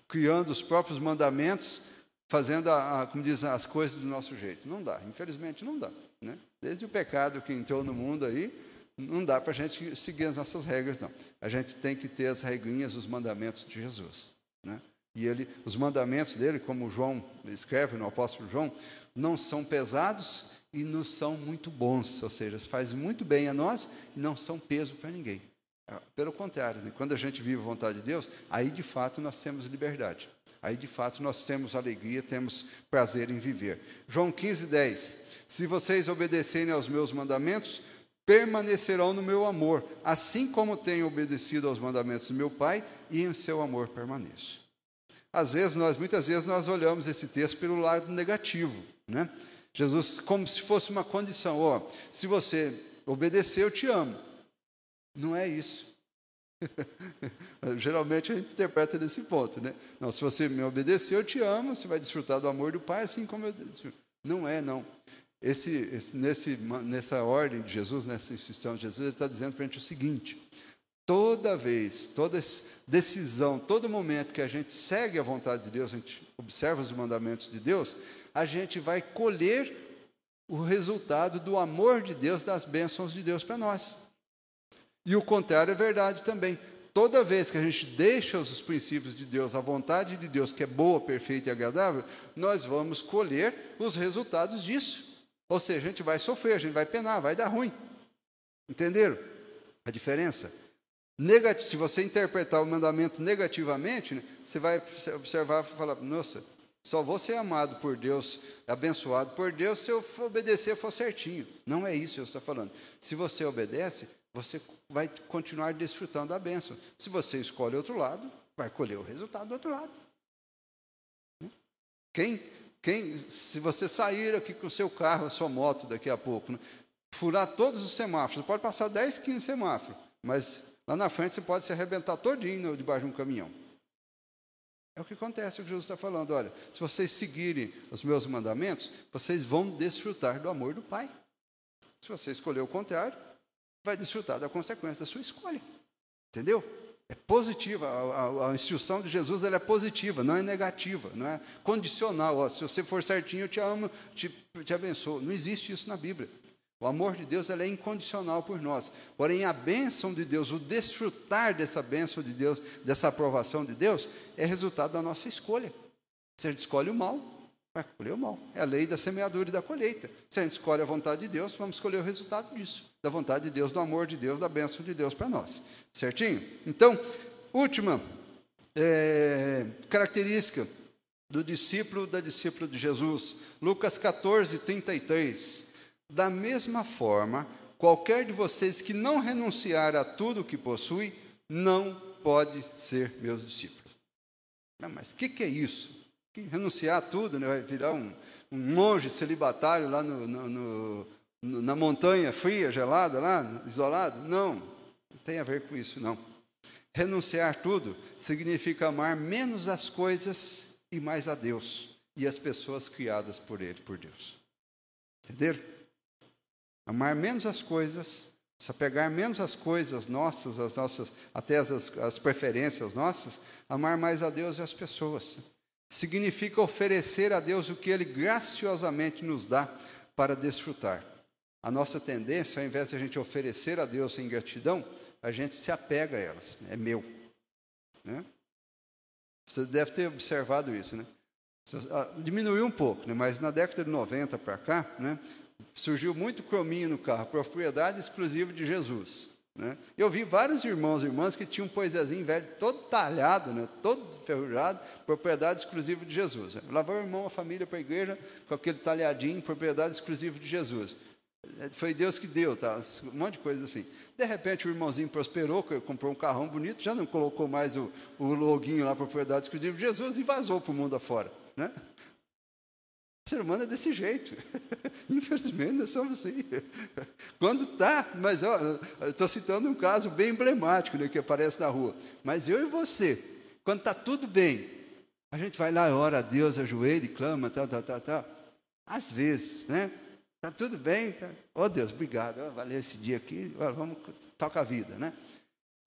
criando os próprios mandamentos, fazendo, a, a, como dizem, as coisas do nosso jeito. Não dá, infelizmente não dá. Né? Desde o pecado que entrou no mundo aí, não dá para a gente seguir as nossas regras, não. A gente tem que ter as regrinhas, os mandamentos de Jesus. Né? E ele, os mandamentos dele, como João escreve no apóstolo João, não são pesados e não são muito bons, ou seja, faz muito bem a nós e não são peso para ninguém. É, pelo contrário, né? quando a gente vive a vontade de Deus, aí de fato nós temos liberdade. Aí de fato nós temos alegria, temos prazer em viver. João 15, 10. Se vocês obedecerem aos meus mandamentos, permanecerão no meu amor, assim como tenho obedecido aos mandamentos do meu Pai, e em seu amor permaneço. Às vezes, nós, muitas vezes, nós olhamos esse texto pelo lado negativo, né? Jesus, como se fosse uma condição, ó, se você obedecer, eu te amo. Não é isso. Geralmente a gente interpreta desse ponto, né? Não, se você me obedecer, eu te amo, você vai desfrutar do amor do Pai, assim como eu desfruto. Não é, não. Esse, esse, nesse, nessa ordem de Jesus, nessa instrução de Jesus, ele está dizendo para a gente o seguinte: toda vez, toda decisão, todo momento que a gente segue a vontade de Deus, a gente observa os mandamentos de Deus, a gente vai colher o resultado do amor de Deus, das bênçãos de Deus para nós. E o contrário é verdade também. Toda vez que a gente deixa os princípios de Deus, a vontade de Deus, que é boa, perfeita e agradável, nós vamos colher os resultados disso. Ou seja, a gente vai sofrer, a gente vai penar, vai dar ruim. Entenderam a diferença? Se você interpretar o mandamento negativamente, né, você vai observar e falar: nossa, só vou ser amado por Deus, abençoado por Deus, se eu obedecer for certinho. Não é isso que eu estou falando. Se você obedece, você vai continuar desfrutando da bênção. Se você escolhe outro lado, vai colher o resultado do outro lado. Quem, quem, se você sair aqui com o seu carro, a sua moto daqui a pouco, né, furar todos os semáforos, pode passar 10, 15 semáforos, mas lá na frente você pode se arrebentar todinho debaixo de um caminhão. É o que acontece, o que Jesus está falando. Olha, se vocês seguirem os meus mandamentos, vocês vão desfrutar do amor do Pai. Se você escolher o contrário, vai desfrutar da consequência da sua escolha. Entendeu? É positiva, a, a, a instrução de Jesus ela é positiva, não é negativa, não é condicional. Ó, se você for certinho, eu te amo, te, te abençoo. Não existe isso na Bíblia. O amor de Deus é incondicional por nós. Porém, a bênção de Deus, o desfrutar dessa bênção de Deus, dessa aprovação de Deus, é resultado da nossa escolha. Gente escolhe o mal, vai colher o mal. É a lei da semeadura e da colheita. Se a gente escolhe a vontade de Deus, vamos escolher o resultado disso. Da vontade de Deus, do amor de Deus, da bênção de Deus para nós. Certinho? Então, última é, característica do discípulo, da discípula de Jesus. Lucas 14, 33. Da mesma forma, qualquer de vocês que não renunciar a tudo o que possui, não pode ser meus discípulos. Mas o que, que é isso? Renunciar a tudo, né? vai virar um, um monge celibatário lá no, no, no, na montanha fria, gelada, lá, isolado? Não, não tem a ver com isso, não. Renunciar tudo significa amar menos as coisas e mais a Deus e as pessoas criadas por Ele, por Deus. Entenderam? Amar menos as coisas, se apegar menos às coisas nossas, as nossas, até as, as preferências nossas, amar mais a Deus e as pessoas. Significa oferecer a Deus o que Ele graciosamente nos dá para desfrutar. A nossa tendência, ao invés de a gente oferecer a Deus em gratidão, a gente se apega a elas. É meu. Né? Você deve ter observado isso, né? Ah, diminuiu um pouco, né? mas na década de 90 para cá, né? surgiu muito crominho no carro, propriedade exclusiva de Jesus. Né? Eu vi vários irmãos e irmãs que tinham um poesazinho velho, todo talhado, né? todo ferrujado, propriedade exclusiva de Jesus. Lavou o irmão, a família para a igreja com aquele talhadinho, propriedade exclusiva de Jesus. É, foi Deus que deu, tá? um monte de coisa assim. De repente o irmãozinho prosperou, comprou um carrão bonito, já não colocou mais o, o loguinho lá, propriedade exclusiva de Jesus, e vazou para o mundo afora. Né? O ser humano é desse jeito. Infelizmente, nós somos assim. Quando está, mas estou citando um caso bem emblemático né, que aparece na rua. Mas eu e você, quando está tudo bem, a gente vai lá, ora a Deus, ajoelha e clama, tal, tal, tal, tal. Às vezes, né? Está tudo bem? Tá? Oh Deus, obrigado. Oh, valeu esse dia aqui. Vamos tocar a vida, né?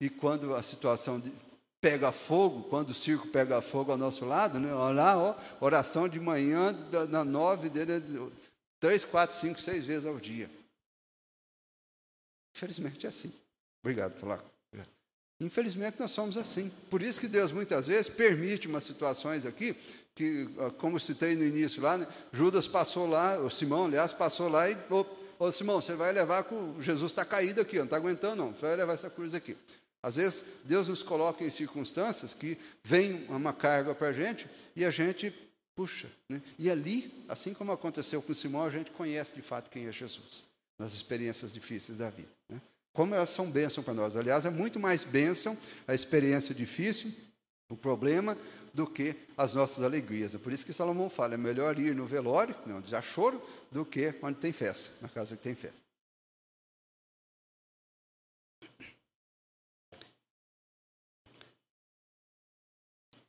E quando a situação pega fogo, quando o circo pega fogo ao nosso lado, né? Olha lá, ó, oração de manhã, na nove, dele, três, quatro, cinco, seis vezes ao dia. Infelizmente é assim. Obrigado, Polaco. Infelizmente nós somos assim. Por isso que Deus muitas vezes permite umas situações aqui que, como citei no início lá, né, Judas passou lá, o Simão, aliás, passou lá e, ô, ô Simão, você vai levar com Jesus está caído aqui, não está aguentando não, você vai levar essa cruz aqui. Às vezes Deus nos coloca em circunstâncias que vem uma carga para a gente e a gente puxa. Né? E ali, assim como aconteceu com Simão, a gente conhece de fato quem é Jesus, nas experiências difíceis da vida. Né? Como elas são bênção para nós. Aliás, é muito mais bênção a experiência difícil, o problema, do que as nossas alegrias. É por isso que Salomão fala: é melhor ir no velório, onde há choro, do que onde tem festa, na casa que tem festa.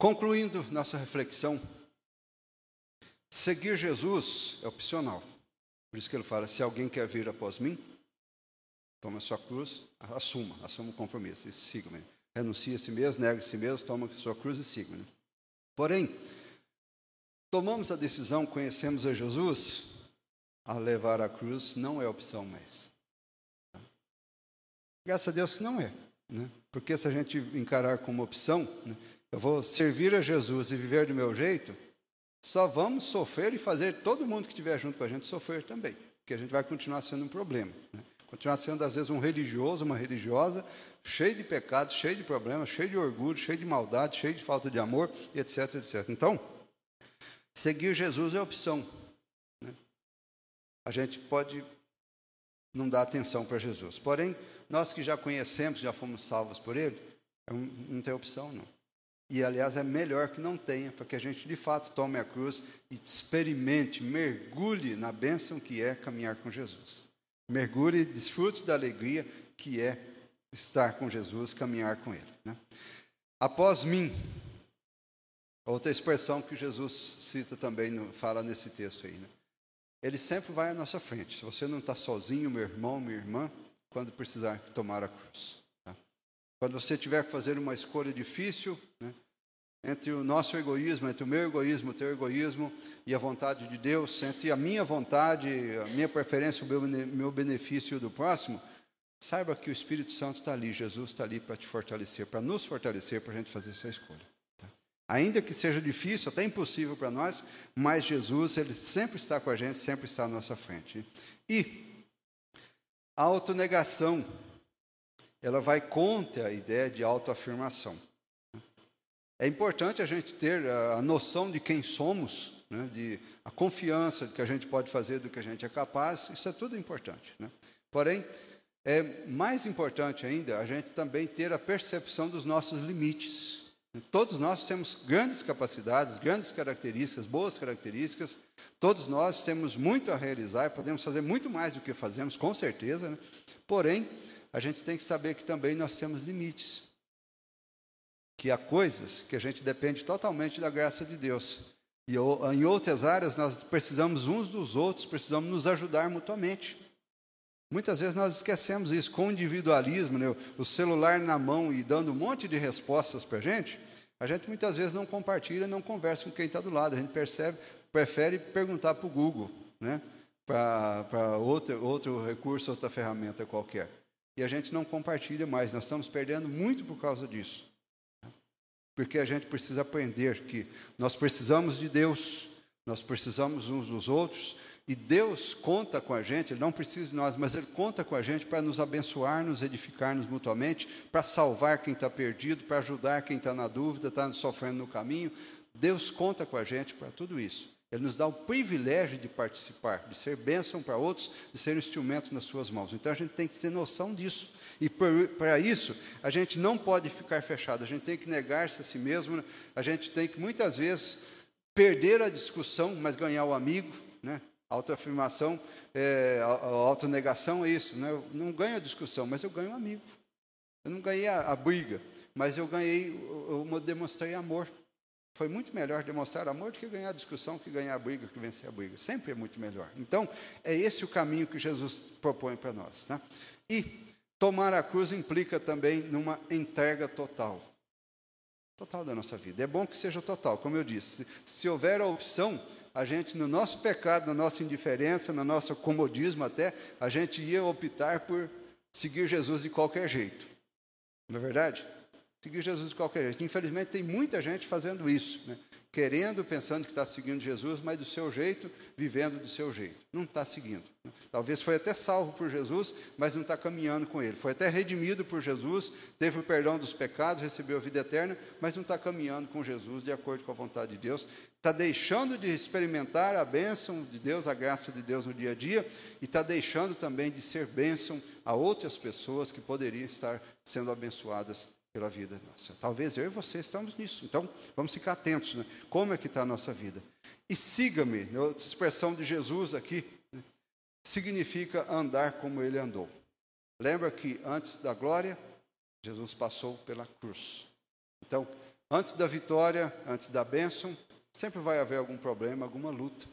Concluindo nossa reflexão, seguir Jesus é opcional. Por isso que ele fala: se alguém quer vir após mim, toma a sua cruz, assuma, assuma o compromisso e siga-me. Renuncie a si mesmo, nega a si mesmo, toma a sua cruz e siga-me. Porém, tomamos a decisão, conhecemos a Jesus, a levar a cruz não é opção mais. Graças a Deus que não é. Né? Porque se a gente encarar como opção, né, eu vou servir a Jesus e viver do meu jeito, só vamos sofrer e fazer todo mundo que estiver junto com a gente sofrer também. Porque a gente vai continuar sendo um problema. Né? Continuar sendo, às vezes, um religioso, uma religiosa, cheio de pecados, cheio de problemas, cheio de orgulho, cheio de maldade, cheio de falta de amor, etc, etc. Então, seguir Jesus é opção. Né? A gente pode não dar atenção para Jesus. Porém, nós que já conhecemos, já fomos salvos por Ele, é não tem opção, não. E, aliás, é melhor que não tenha, para que a gente, de fato, tome a cruz e experimente, mergulhe na bênção que é caminhar com Jesus. Mergulhe desfrute da alegria que é estar com Jesus, caminhar com Ele. Né? Após mim, outra expressão que Jesus cita também, fala nesse texto aí. Né? Ele sempre vai à nossa frente. Se você não está sozinho, meu irmão, minha irmã, quando precisar tomar a cruz. Quando você tiver que fazer uma escolha difícil, né? entre o nosso egoísmo, entre o meu egoísmo, o teu egoísmo e a vontade de Deus, entre a minha vontade, a minha preferência, o meu, meu benefício do próximo, Saiba que o Espírito Santo está ali, Jesus está ali para te fortalecer, para nos fortalecer, para a gente fazer essa escolha. Tá? Ainda que seja difícil, até impossível para nós, mas Jesus, Ele sempre está com a gente, sempre está à nossa frente. E autonegação, ela vai contra a ideia de autoafirmação. É importante a gente ter a noção de quem somos, né, de a confiança que a gente pode fazer do que a gente é capaz, isso é tudo importante. Né? Porém, é mais importante ainda a gente também ter a percepção dos nossos limites. Todos nós temos grandes capacidades, grandes características, boas características. Todos nós temos muito a realizar e podemos fazer muito mais do que fazemos, com certeza. Né? Porém, a gente tem que saber que também nós temos limites. Que há coisas que a gente depende totalmente da graça de Deus. E em outras áreas nós precisamos uns dos outros, precisamos nos ajudar mutuamente. Muitas vezes nós esquecemos isso, com o individualismo, né? o celular na mão e dando um monte de respostas para a gente, A gente muitas vezes não compartilha, não conversa com quem está do lado. A gente percebe, prefere perguntar para o Google, né? para outro, outro recurso, outra ferramenta qualquer. E a gente não compartilha mais. Nós estamos perdendo muito por causa disso. Porque a gente precisa aprender que nós precisamos de Deus, nós precisamos uns dos outros, e Deus conta com a gente, Ele não precisa de nós, mas Ele conta com a gente para nos abençoar, nos edificar-nos mutuamente, para salvar quem está perdido, para ajudar quem está na dúvida, está sofrendo no caminho. Deus conta com a gente para tudo isso. Ele nos dá o privilégio de participar, de ser bênção para outros, de ser instrumento nas suas mãos. Então a gente tem que ter noção disso. E para isso, a gente não pode ficar fechado, a gente tem que negar-se a si mesmo, a gente tem que muitas vezes perder a discussão, mas ganhar o amigo, né? Autoafirmação, é, autonegação é isso. Né? Eu não ganho a discussão, mas eu ganho um amigo. Eu não ganhei a, a briga, mas eu ganhei, eu, eu demonstrei amor. Foi muito melhor demonstrar amor do que ganhar a discussão, que ganhar a briga, que vencer a briga. Sempre é muito melhor. Então, é esse o caminho que Jesus propõe para nós. Né? E tomar a cruz implica também numa entrega total. Total da nossa vida. É bom que seja total, como eu disse. Se, houver a opção, a gente, no nosso pecado, na nossa indiferença, no nosso comodismo até, a gente ia optar por seguir Jesus de qualquer jeito. Não é verdade? Seguir Jesus de qualquer jeito. Infelizmente, tem muita gente fazendo isso. Né? querendo, pensando que está seguindo Jesus, mas do seu jeito, vivendo do seu jeito. Não está seguindo. Talvez foi até salvo por Jesus, mas não está caminhando com Ele. Foi até redimido por Jesus, teve o perdão dos pecados, recebeu a vida eterna, mas não está caminhando com Jesus de acordo com a vontade de Deus. Está deixando de experimentar a bênção de Deus, a graça de Deus no dia a dia, e está deixando também de ser bênção a outras pessoas que poderiam estar sendo abençoadas pela vida nossa. Talvez eu e você estamos nisso. Então, vamos ficar atentos. Né? Como é que está a nossa vida? E siga-me, né? outra expressão de Jesus aqui, né? significa andar como ele andou. Lembra que antes da glória, Jesus passou pela cruz. Então, antes da vitória, antes da bênção, sempre vai haver algum problema, alguma luta.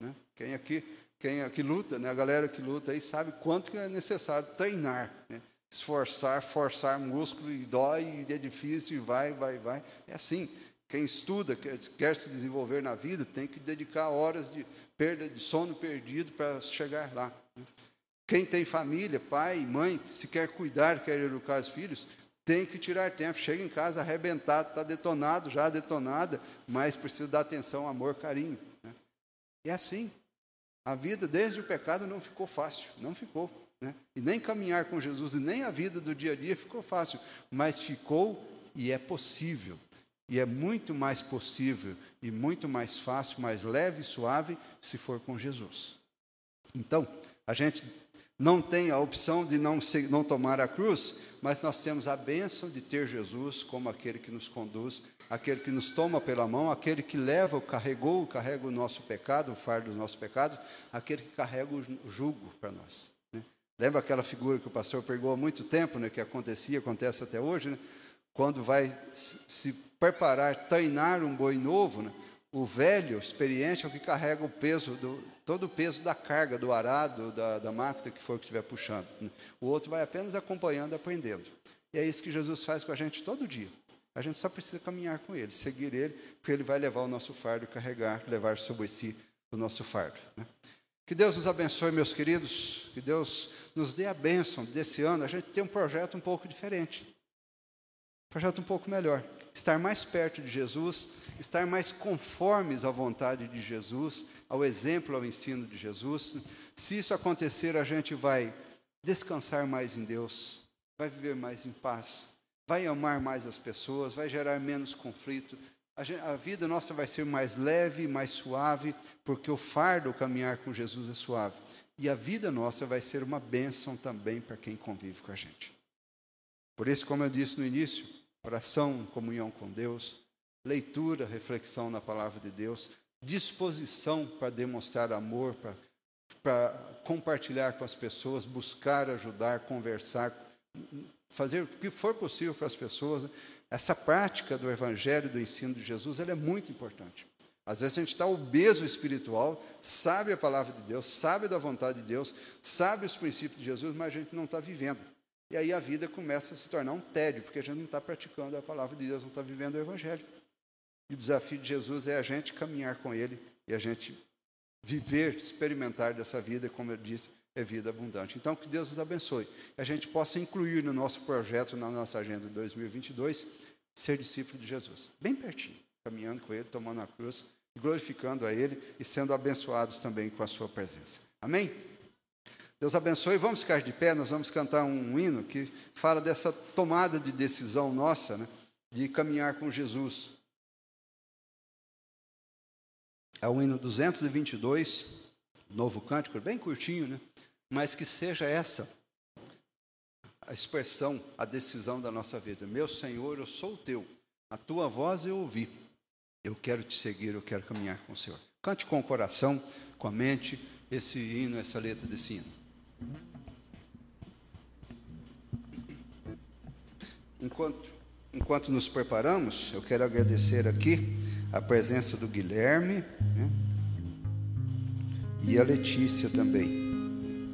Né? Quem aqui, quem aqui luta, né? a galera que luta aí sabe quanto que é necessário treinar. Né? Esforçar, forçar músculo e dói, e é difícil, e vai, vai, vai. É assim. Quem estuda, quer, quer se desenvolver na vida, tem que dedicar horas de perda de sono perdido para chegar lá. Quem tem família, pai, mãe, se quer cuidar, quer educar os filhos, tem que tirar tempo. Chega em casa arrebentado, está detonado, já detonada, mas precisa dar atenção, amor, carinho. Né? É assim. A vida, desde o pecado, não ficou fácil, não ficou. Né? E nem caminhar com Jesus e nem a vida do dia a dia ficou fácil, mas ficou e é possível. E é muito mais possível e muito mais fácil, mais leve e suave se for com Jesus. Então, a gente não tem a opção de não, não tomar a cruz, mas nós temos a bênção de ter Jesus como aquele que nos conduz, aquele que nos toma pela mão, aquele que leva, carregou, carrega o nosso pecado, o fardo do nosso pecado, aquele que carrega o jugo para nós. Lembra aquela figura que o pastor pregou há muito tempo, né, que acontecia, acontece até hoje, né? quando vai se preparar, treinar um boi novo, né? o velho, experiente, é o que carrega o peso, do, todo o peso da carga, do arado, da, da máquina que for que estiver puxando. Né? O outro vai apenas acompanhando, aprendendo. E é isso que Jesus faz com a gente todo dia. A gente só precisa caminhar com Ele, seguir Ele, porque Ele vai levar o nosso fardo, carregar, levar sobre si o nosso fardo. Né? Que Deus nos abençoe, meus queridos. Que Deus nos dê a bênção desse ano. A gente tem um projeto um pouco diferente. Um projeto um pouco melhor. Estar mais perto de Jesus, estar mais conformes à vontade de Jesus, ao exemplo, ao ensino de Jesus. Se isso acontecer, a gente vai descansar mais em Deus, vai viver mais em paz, vai amar mais as pessoas, vai gerar menos conflito, a, gente, a, vida nossa vai ser mais leve, mais suave, porque o fardo caminhar com Jesus é suave. E a vida nossa vai ser uma bênção também para quem convive com a gente. Por isso, como eu disse no início, oração, comunhão com Deus, leitura, reflexão na palavra de Deus, disposição para demonstrar amor, para, compartilhar com as pessoas, buscar ajudar, conversar, fazer o que for possível para as pessoas. Essa prática do Evangelho, do ensino de Jesus, ela é muito importante. Às vezes a gente está obeso espiritual, sabe a palavra de Deus, sabe da vontade de Deus, sabe os princípios de Jesus, mas a gente não está vivendo. E aí a vida começa a se tornar um tédio, porque a gente não está praticando a palavra de Deus, não está vivendo o Evangelho. E o desafio de Jesus é a gente caminhar com Ele e a gente viver, experimentar dessa vida, como ele disse, é vida abundante. Então, que Deus nos abençoe. Que a gente possa incluir no nosso projeto, na nossa agenda de 2022, ser discípulo de Jesus. Bem pertinho, caminhando com Ele, tomando a cruz, glorificando a Ele e sendo abençoados também com a Sua presença. Amém? Deus abençoe. Vamos ficar de pé, nós vamos cantar um hino que fala dessa tomada de decisão nossa, né, de caminhar com Jesus. É o hino 222, novo cântico, bem curtinho, né? Mas que seja essa a expressão, a decisão da nossa vida. Meu Senhor, eu sou teu. A tua voz eu ouvi. Eu quero te seguir, eu quero caminhar com o Senhor. Cante com o coração, com a mente, esse hino, essa letra desse hino. Enquanto, enquanto nos preparamos, eu quero agradecer aqui a presença do Guilherme né? e a Letícia também.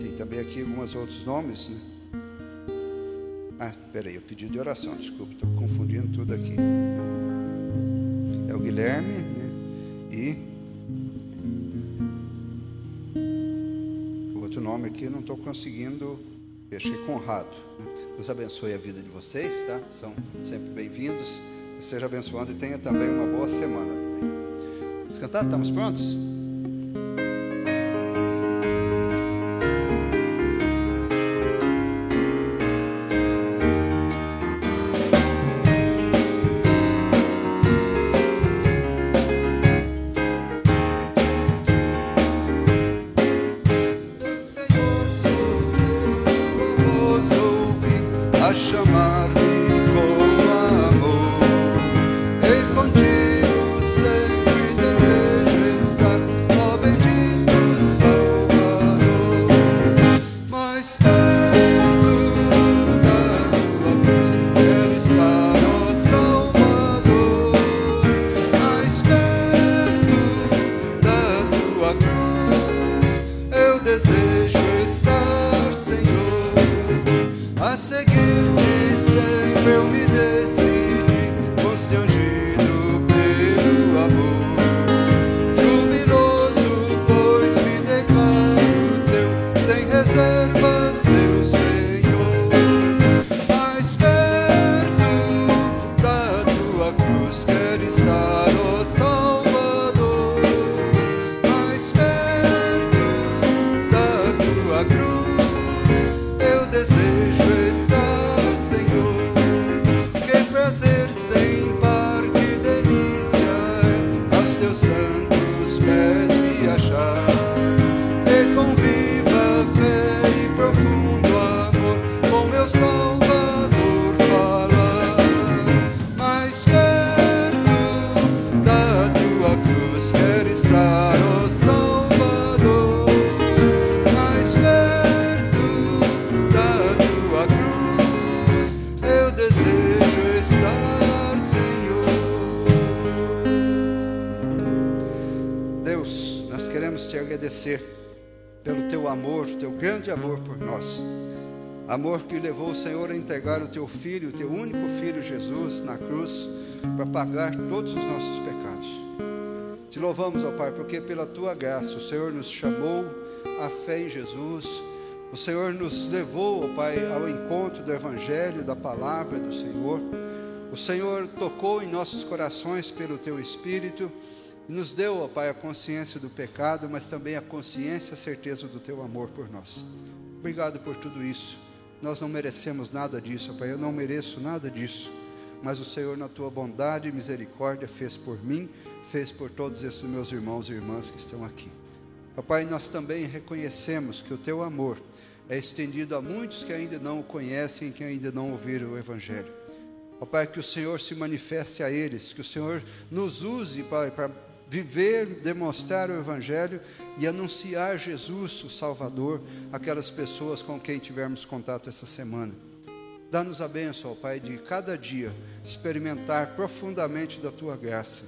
Tem também aqui alguns outros nomes. Né? Ah, peraí, eu pedi de oração, desculpa, estou confundindo tudo aqui. É o Guilherme né? e o outro nome aqui não estou conseguindo. Deixei Conrado. Né? Deus abençoe a vida de vocês, tá? São sempre bem-vindos seja abençoado e tenha também uma boa semana também. Vamos cantar? Estamos prontos? Amor que levou o Senhor a entregar o teu filho, o teu único filho Jesus, na cruz, para pagar todos os nossos pecados. Te louvamos, ó Pai, porque pela tua graça o Senhor nos chamou à fé em Jesus. O Senhor nos levou, ó Pai, ao encontro do Evangelho, da palavra do Senhor. O Senhor tocou em nossos corações pelo teu Espírito e nos deu, ó Pai, a consciência do pecado, mas também a consciência, a certeza do teu amor por nós. Obrigado por tudo isso. Nós não merecemos nada disso, Pai. Eu não mereço nada disso. Mas o Senhor, na tua bondade e misericórdia, fez por mim, fez por todos esses meus irmãos e irmãs que estão aqui. Pai, nós também reconhecemos que o teu amor é estendido a muitos que ainda não o conhecem, que ainda não ouviram o Evangelho. Ó Pai, que o Senhor se manifeste a eles, que o Senhor nos use, Pai, para viver, demonstrar o Evangelho e anunciar Jesus, o Salvador, aquelas pessoas com quem tivermos contato essa semana. Dá-nos a bênção, ó Pai, de cada dia experimentar profundamente da Tua graça.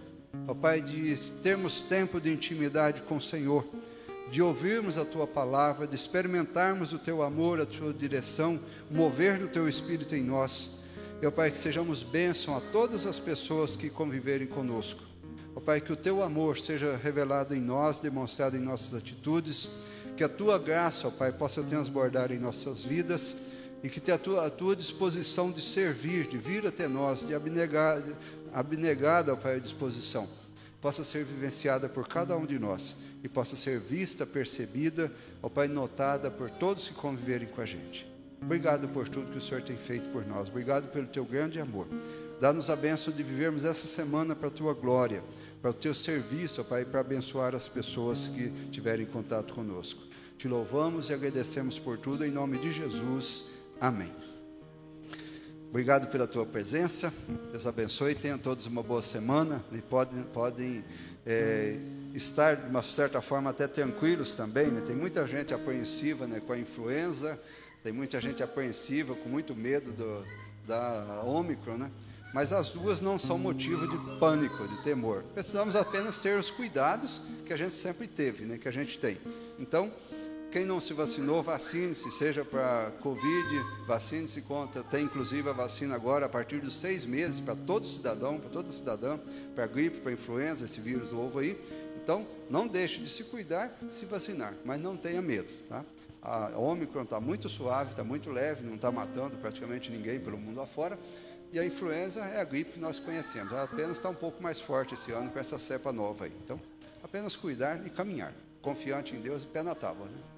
Ó Pai, de termos tempo de intimidade com o Senhor, de ouvirmos a tua palavra, de experimentarmos o teu amor, a tua direção, o mover do teu espírito em nós. Meu Pai, que sejamos bênção a todas as pessoas que conviverem conosco. Ó Pai, que o teu amor seja revelado em nós, demonstrado em nossas atitudes, que a tua graça, ó Pai, possa transbordar em nossas vidas e que a tua, a tua disposição de servir, de vir até nós, de abnegar, abnegada, ó Pai, à disposição, possa ser vivenciada por cada um de nós e possa ser vista, percebida, ó Pai, notada por todos que conviverem com a gente. Obrigado por tudo que o Senhor tem feito por nós. Obrigado pelo teu grande amor. Dá-nos a bênção de vivermos essa semana para a tua glória, para o teu serviço, ó Pai, para abençoar as pessoas que tiverem contato conosco. Te louvamos e agradecemos por tudo em nome de Jesus. Amém. Obrigado pela tua presença. Deus abençoe. Tenham todos uma boa semana. E podem, podem é, estar, de uma certa forma, até tranquilos também. Né? Tem muita gente apreensiva né, com a influenza, tem muita gente apreensiva, com muito medo do, da Ômicron, né? Mas as duas não são motivo de pânico, de temor. Precisamos apenas ter os cuidados que a gente sempre teve, né, que a gente tem. Então, quem não se vacinou, vacine-se, seja para Covid, vacine-se contra. Tem inclusive a vacina agora a partir dos seis meses para todo cidadão, para toda cidadã, para gripe, para influenza, esse vírus novo aí. Então, não deixe de se cuidar, se vacinar, mas não tenha medo. Tá? A Omicron está muito suave, está muito leve, não está matando praticamente ninguém pelo mundo afora. E a influenza é a gripe que nós conhecemos. Ela apenas está um pouco mais forte esse ano com essa cepa nova aí. Então, apenas cuidar e caminhar. Confiante em Deus e pé na tábua. Né?